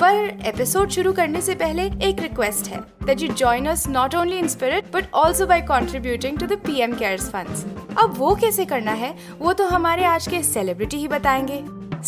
पर एपिसोड शुरू करने से पहले एक रिक्वेस्ट है that you join us not only in spirit but also by contributing to the PM cares funds अब वो कैसे करना है, वो तो हमारे आज के सेलिब्रिटी ही बताएँगे।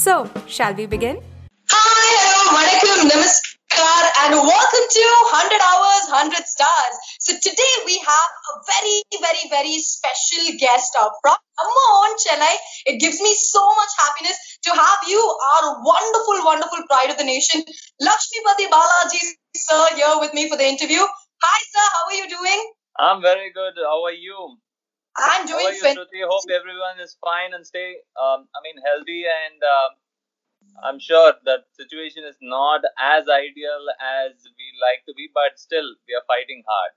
So shall we begin hi hello वणक्कम नमस्कार and welcome to 100 hours 100 stars so today we have a very very very special guest of from on Chennai it gives me so much happiness to have you, our wonderful, wonderful pride of the nation, Lakshmipati Balaji, sir, here with me for the interview. Hi, sir, how are you doing? I'm very good. How are you? I'm How doing are you. Shruthi? Hope everyone is fine and stay, um, I mean, healthy. And um I'm sure that situation is not as ideal as we like to be, but still, we are fighting hard.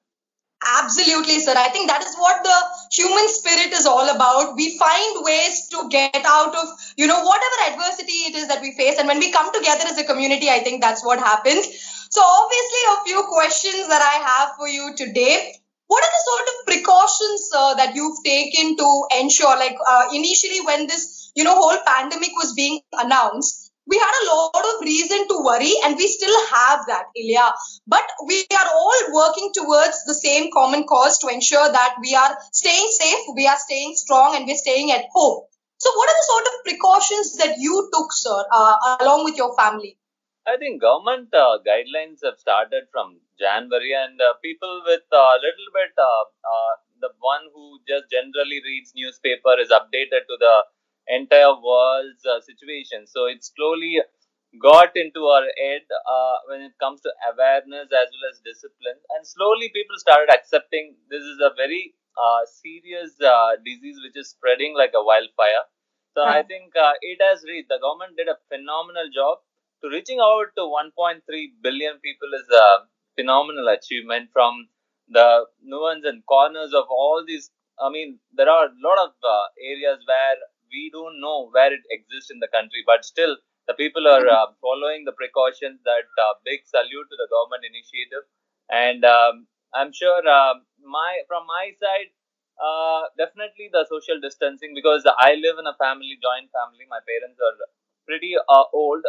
Absolutely, sir. I think that is what the human spirit is all about. We find ways to get out of, you know, whatever adversity it is that we face. And when we come together as a community, I think that's what happens. So, obviously, a few questions that I have for you today. What are the sort of precautions uh, that you've taken to ensure, like uh, initially when this, you know, whole pandemic was being announced, we had a lot of reason to worry and we still have that ilya. But we are all working towards the same common cause to ensure that we are staying safe we are staying strong and we're staying at home. So what are the sort of precautions that you took sir uh, along with your family? I think government uh, guidelines have started from January, and uh, people with a little bit, uh, uh, the one who just generally reads newspaper is updated to the entire world's uh, situation. So it slowly got into our head uh, when it comes to awareness as well as discipline, and slowly people started accepting this is a very uh, serious uh, disease which is spreading like a wildfire. So I think uh, it has reached. The government did a phenomenal job to reaching out to 1.3 billion people is a phenomenal achievement from the nuance and corners of all these. I mean, there are a lot of uh, areas where we don't know where it exists in the country, but still the people are uh, following the precautions. That uh, big salute to the government initiative, and um, I'm sure uh, my from my side. Uh, definitely the social distancing because I live in a family, joint family. My parents are pretty uh, old.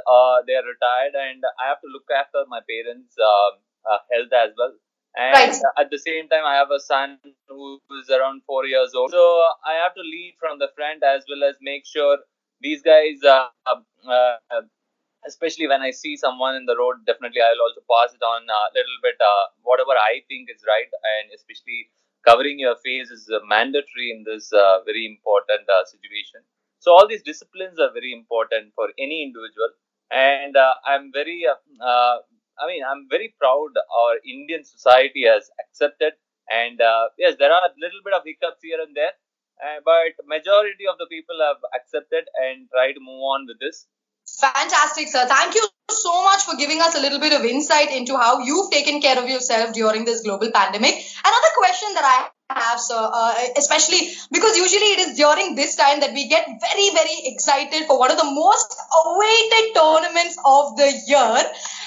They are retired, and I have to look after my parents' health as well. And Right. at the same time, I have a son who is around four years old. So I have to lead from the front as well as make sure these guys, uh, uh, especially when I see someone in the road, definitely I'll also pass it on a little bit, uh, whatever I think is right, and especially covering your face is mandatory in this uh, very important uh, situation. So all these disciplines are very important for any individual, and uh, I'm very, I mean, I'm very proud our Indian society has accepted. And uh, yes, there are a little bit of hiccups here and there, uh, but majority of the people have accepted and try to move on with this. Fantastic, sir. Thank you so much for giving us a little bit of insight into how you've taken care of yourself during this global pandemic. Another question that I have, sir, uh, especially because usually it is during this time that we get very, very excited for one of the most awaited tournaments of the year.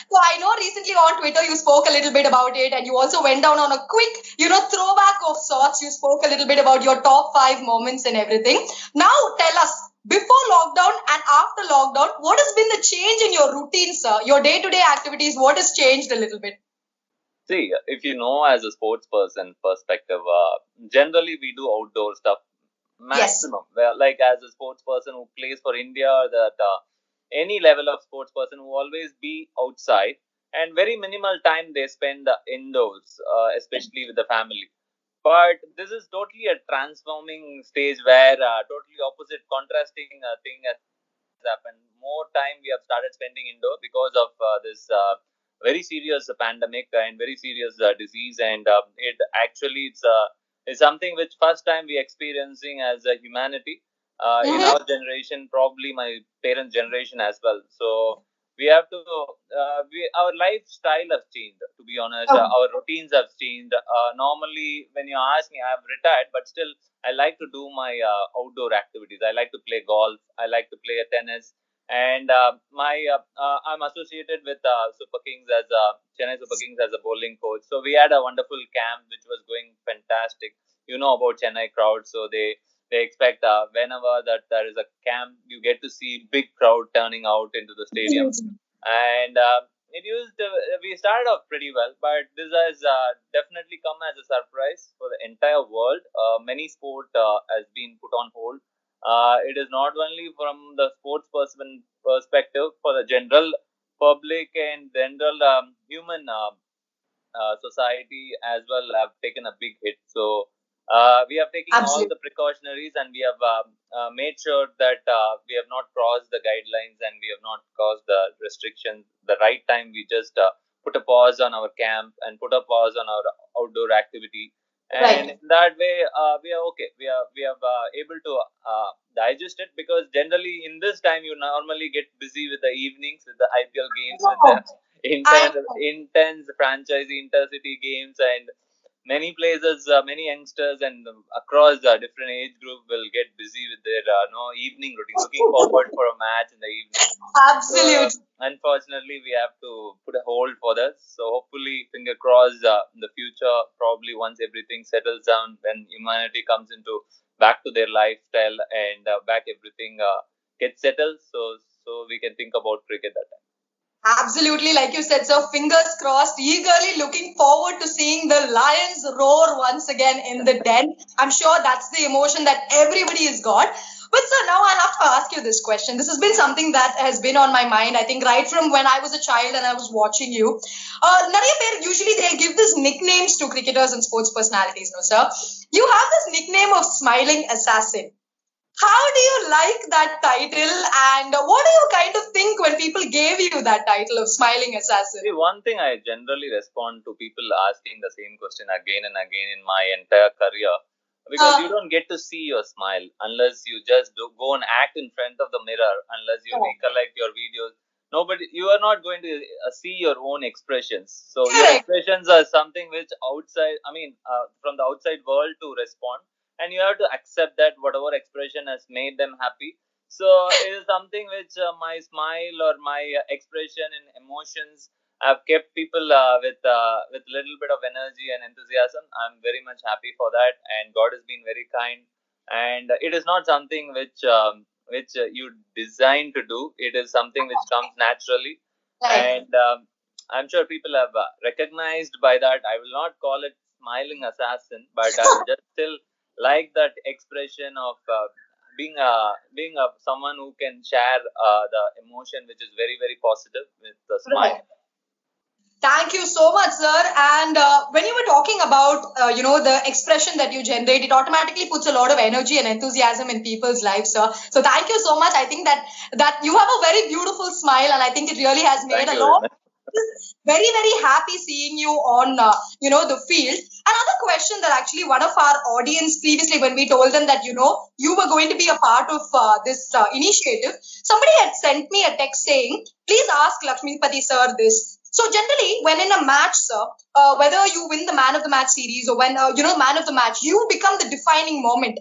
So I know recently on Twitter you spoke a little bit about it, and you also went down on a quick, you know, throwback of sorts. You spoke a little bit about your top five moments and everything. Now tell us, before lockdown and after lockdown, what has been the change in your routine, sir? Your day-to-day activities, what has changed a little bit? See, if you know as a sports person perspective, uh, generally we do outdoor stuff maximum. Well, like as a sports person who plays for India, that uh, any level of sports person who always be outside and very minimal time they spend indoors, uh, especially with the family. But this is totally a transforming stage where uh, totally opposite, contrasting uh, thing has happened. More time we have started spending indoor because of uh, this uh, very serious pandemic and very serious uh, disease, and um, it actually it's it's something which first time we experiencing as a humanity uh, mm-hmm. in our generation, probably my parents' generation as well. So we have to, uh, we, our lifestyle has changed. To be honest, oh. uh, our routines have changed. Uh, normally, when you ask me, I have retired, but still, I like to do my uh, outdoor activities. I like to play golf. I like to play tennis. And uh, my, I'm associated with Super Kings as a Chennai Super Kings as a bowling coach. So we had a wonderful camp which was going fantastic. You know about Chennai crowd, so they they expect uh, whenever that there is a camp, you get to see big crowd turning out into the stadium. And uh, it used uh, we started off pretty well, but this has uh, definitely come as a surprise for the entire world. Uh, many sport uh, has been put on hold. It is not only from the sports person perspective, for the general public and general um, human society as well have taken a big hit. So uh, we have taken Absolutely. all the precautionaries and we have uh, uh, made sure that uh, we have not crossed the guidelines and we have not caused the restrictions. The right time, we just uh, put a pause on our camp and put a pause on our outdoor activity. And right. in that way, uh, we are okay. We are we are able to digest it because generally in this time you normally get busy with the evenings with the IPL games, with the intense, intense franchise intercity games and many places, uh, many youngsters, and across uh, different age group will get busy with their uh, no evening routine, looking forward for a match in the evening. Absolutely. So, unfortunately, we have to put a hold for this. So hopefully, finger crossed, uh, in the future, probably once everything settles down, when humanity comes into back to their lifestyle and uh, back everything uh, gets settled, so so we can think about cricket that time. Absolutely, like you said, so fingers crossed, eagerly looking forward to seeing the lions roar once again in the den. I'm sure that's the emotion that everybody has got. But sir, now I have to ask you this question. This has been something that has been on my mind, I think, right from when I was a child and I was watching you. Uh, usually they give these nicknames to cricketers and sports personalities, no sir? You have this nickname of Smiling Assassin. How do you like that title, and what do you kind of think when people gave you that title of Smiling Assassin? See, one thing I generally respond to people asking the same question again and again in my entire career because uh, you don't get to see your smile unless you just do, go and act in front of the mirror, unless you recollect your videos. Nobody, you are not going to uh, see your own expressions. So your expressions are something which outside, I mean, uh, from the outside world to respond and you have to accept that whatever expression has made them happy. So it is something which uh, my smile or my uh, expression and emotions have kept people uh, with uh, with little bit of energy and enthusiasm. I'm very much happy for that and god has been very kind. And it is not something which um, which uh, you design to do. It is something which comes naturally. And um, i'm sure people have uh, recognized by that. I will not call it smiling assassin but i'm just still like that expression of uh, being a being a someone who can share uh, the emotion which is very very positive with the smile. Thank you so much, sir. And uh, when you were talking about, uh, you know, the expression that you generate, it automatically puts a lot of energy and enthusiasm in people's lives, sir. So thank you so much. I think that that you have a very beautiful smile, and I think it really has made thank a lot very very happy seeing you on uh, you know the field. Another question that actually one of our audience previously when we told them that you know you were going to be a part of uh, this uh, initiative somebody had sent me a text saying please ask lakshmipati sir this. So generally when in a match sir uh, whether you win the man of the match series or when uh, you know man of the match you become the defining moment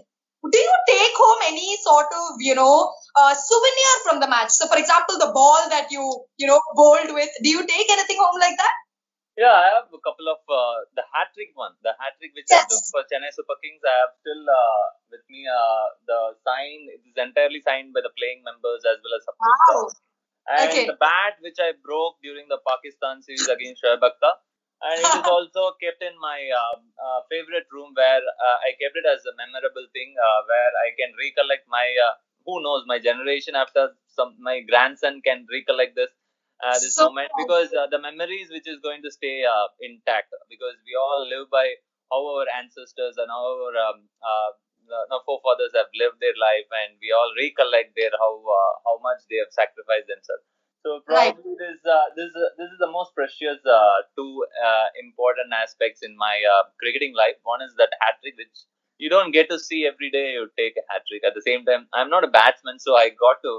do you take home any sort of you know uh, souvenir from the match so for example the ball that you you know bowled with do you take anything home like that yeah, I have a couple of uh, the hat trick one, the hat trick which yes. I took for Chennai Super Kings. I have still uh, with me uh, the sign. It is entirely signed by the playing members as well as supporters. Wow. And okay. the bat which I broke during the Pakistan series against Shoaib Akhtar and it is also kept in my um, uh, favorite room where uh, I kept it as a memorable thing uh, where I can recollect my uh, who knows? My generation after some, my grandson can recollect this uh, this So- moment because uh, the memories which is going to stay uh, intact because we all live by how our ancestors and how our um, uh, the forefathers have lived their life and we all recollect their how uh, how much they have sacrificed themselves. So Right. probably this uh, this is this is the most precious uh, two uh, important aspects in my uh, cricketing life. One is that hat trick, which you don't get to see every day. You take a hat trick. At the same time, I'm not a batsman, so I got to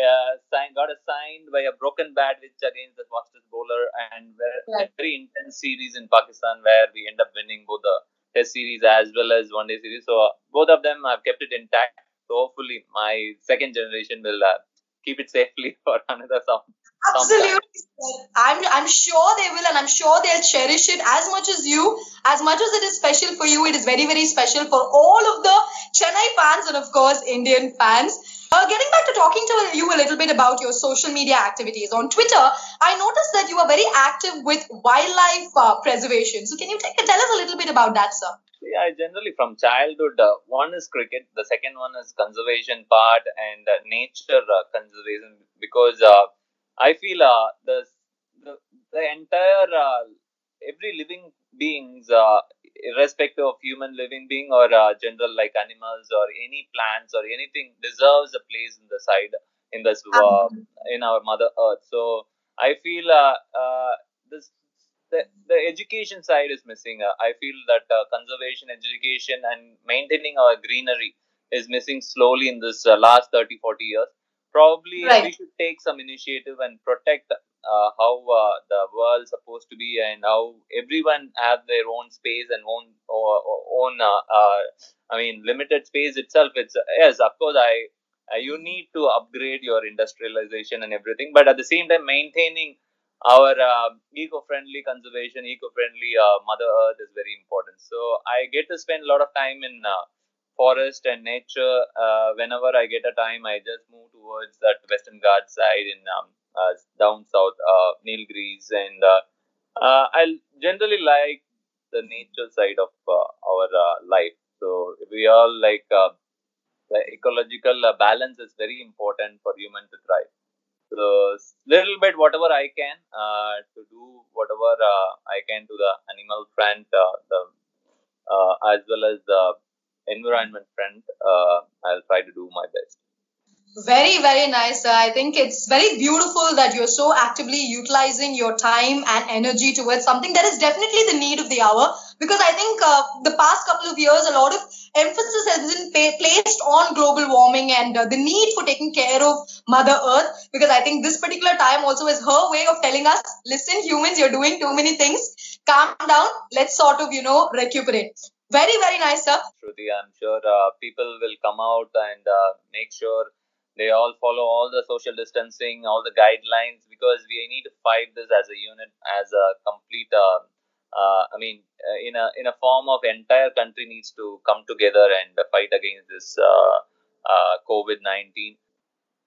uh, sign got a signed by a broken bat, which against the fastest bowler, and where, Right. a very intense series in Pakistan where we end up winning both the Test series as well as one day series. So both of them I've kept it intact. So hopefully, my second generation will uh, keep it safely for another some. Absolutely. I'm, I'm sure they will, and I'm sure they'll cherish it as much as you. As much as it is special for you, it is very, very special for all of the Chennai fans and, of course, Indian fans. Uh, getting back to talking to you a little bit about your social media activities on Twitter, I noticed that you are very active with wildlife uh, preservation. So, can you take, tell us a little bit about that, sir? Yeah, generally from childhood, uh, one is cricket, the second one is conservation part and uh, nature uh, conservation because uh, I feel the, the the entire every living beings, irrespective of human living being or uh, general like animals or any plants or anything, deserves a place in the side in this uh, in our Mother Earth. So I feel uh, uh, this the, the education side is missing. Uh, I feel that uh, conservation, education, and maintaining our greenery is missing slowly in this uh, last 30, 40 years. Probably Right. we should take some initiative and protect uh, how uh, the world's supposed to be and how everyone have their own space and own or, or own. Uh, uh, I mean, limited space itself. It's yes, of course. I uh, you need to upgrade your industrialization and everything, but at the same time maintaining our uh, eco-friendly conservation, eco-friendly uh, Mother Earth is very important. So I get to spend a lot of time in uh, forest and nature. Uh, whenever I get a time, I just move towards that Western Ghats side in um, uh, down south, uh, Nilgiris, and uh, uh, I generally like the nature side of uh, our life. So we all like the ecological balance is very important for human to thrive. So little bit whatever I can to do whatever I can to the animal front, the as well as the environment front. Uh, I'll try to do my best. Very, very nice. I think it's very beautiful that you're so actively utilizing your time and energy towards something that is definitely the need of the hour. Because I think uh, the past couple of years, a lot of emphasis has been pa- placed on global warming and uh, the need for taking care of Mother Earth. Because I think this particular time also is her way of telling us, listen, humans, you're doing too many things. Calm down. Let's sort of, you know, recuperate. Very, very nice, sir. Shruthi, I'm sure uh, people will come out and uh, make sure they all follow all the social distancing, all the guidelines, because we need to fight this as a unit, as a complete. Uh, uh, I mean, uh, in a in a form of entire country needs to come together and fight against this uh, uh, COVID nineteen.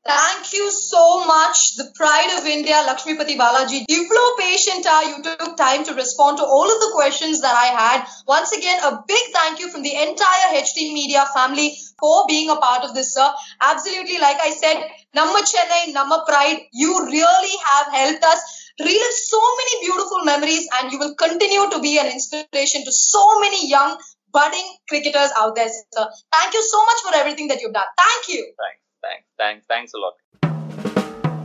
Thank you so much, the pride of India, Lakshmipati Balaji. Ivlo Patienta, you took time to respond to all of the questions that I had. Once again, a big thank you from the entire HT Media family for being a part of this, sir. Absolutely, like I said, Namma Chennai, Namma Pride, you really have helped us relive so many beautiful memories and you will continue to be an inspiration to so many young budding cricketers out there, sir. Thank you so much for everything that you've done. Thank you. Thanks,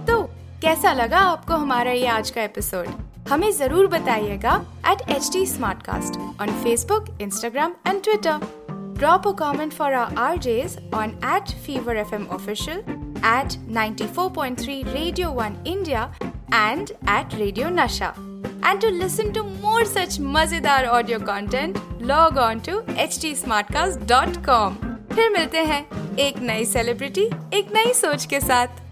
तो कैसा लगा आपको हमारा ये आज का episode हमें ज़रूर बताइएगा at H D Smartcast on Facebook Instagram and Twitter drop a comment for our R Js on at Fever F M official at ninety four point three radio one India and at radio Nasha and to listen to more such मज़ेदार audio content log on to H T Smartcast dot com फिर मिलते हैं एक नई celebrity एक नई सोच के साथ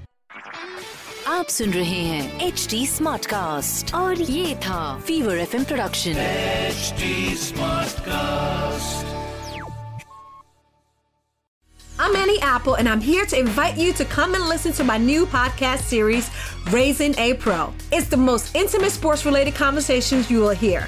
आप सुन रहे हैं एच डी स्मार्ट कास्ट और ये था Fever F production HD Smartcast. I'm Annie Apple, and I'm here to invite you to come and listen to my new podcast series, Raising a Pro. It's the most intimate sports related conversations you will hear.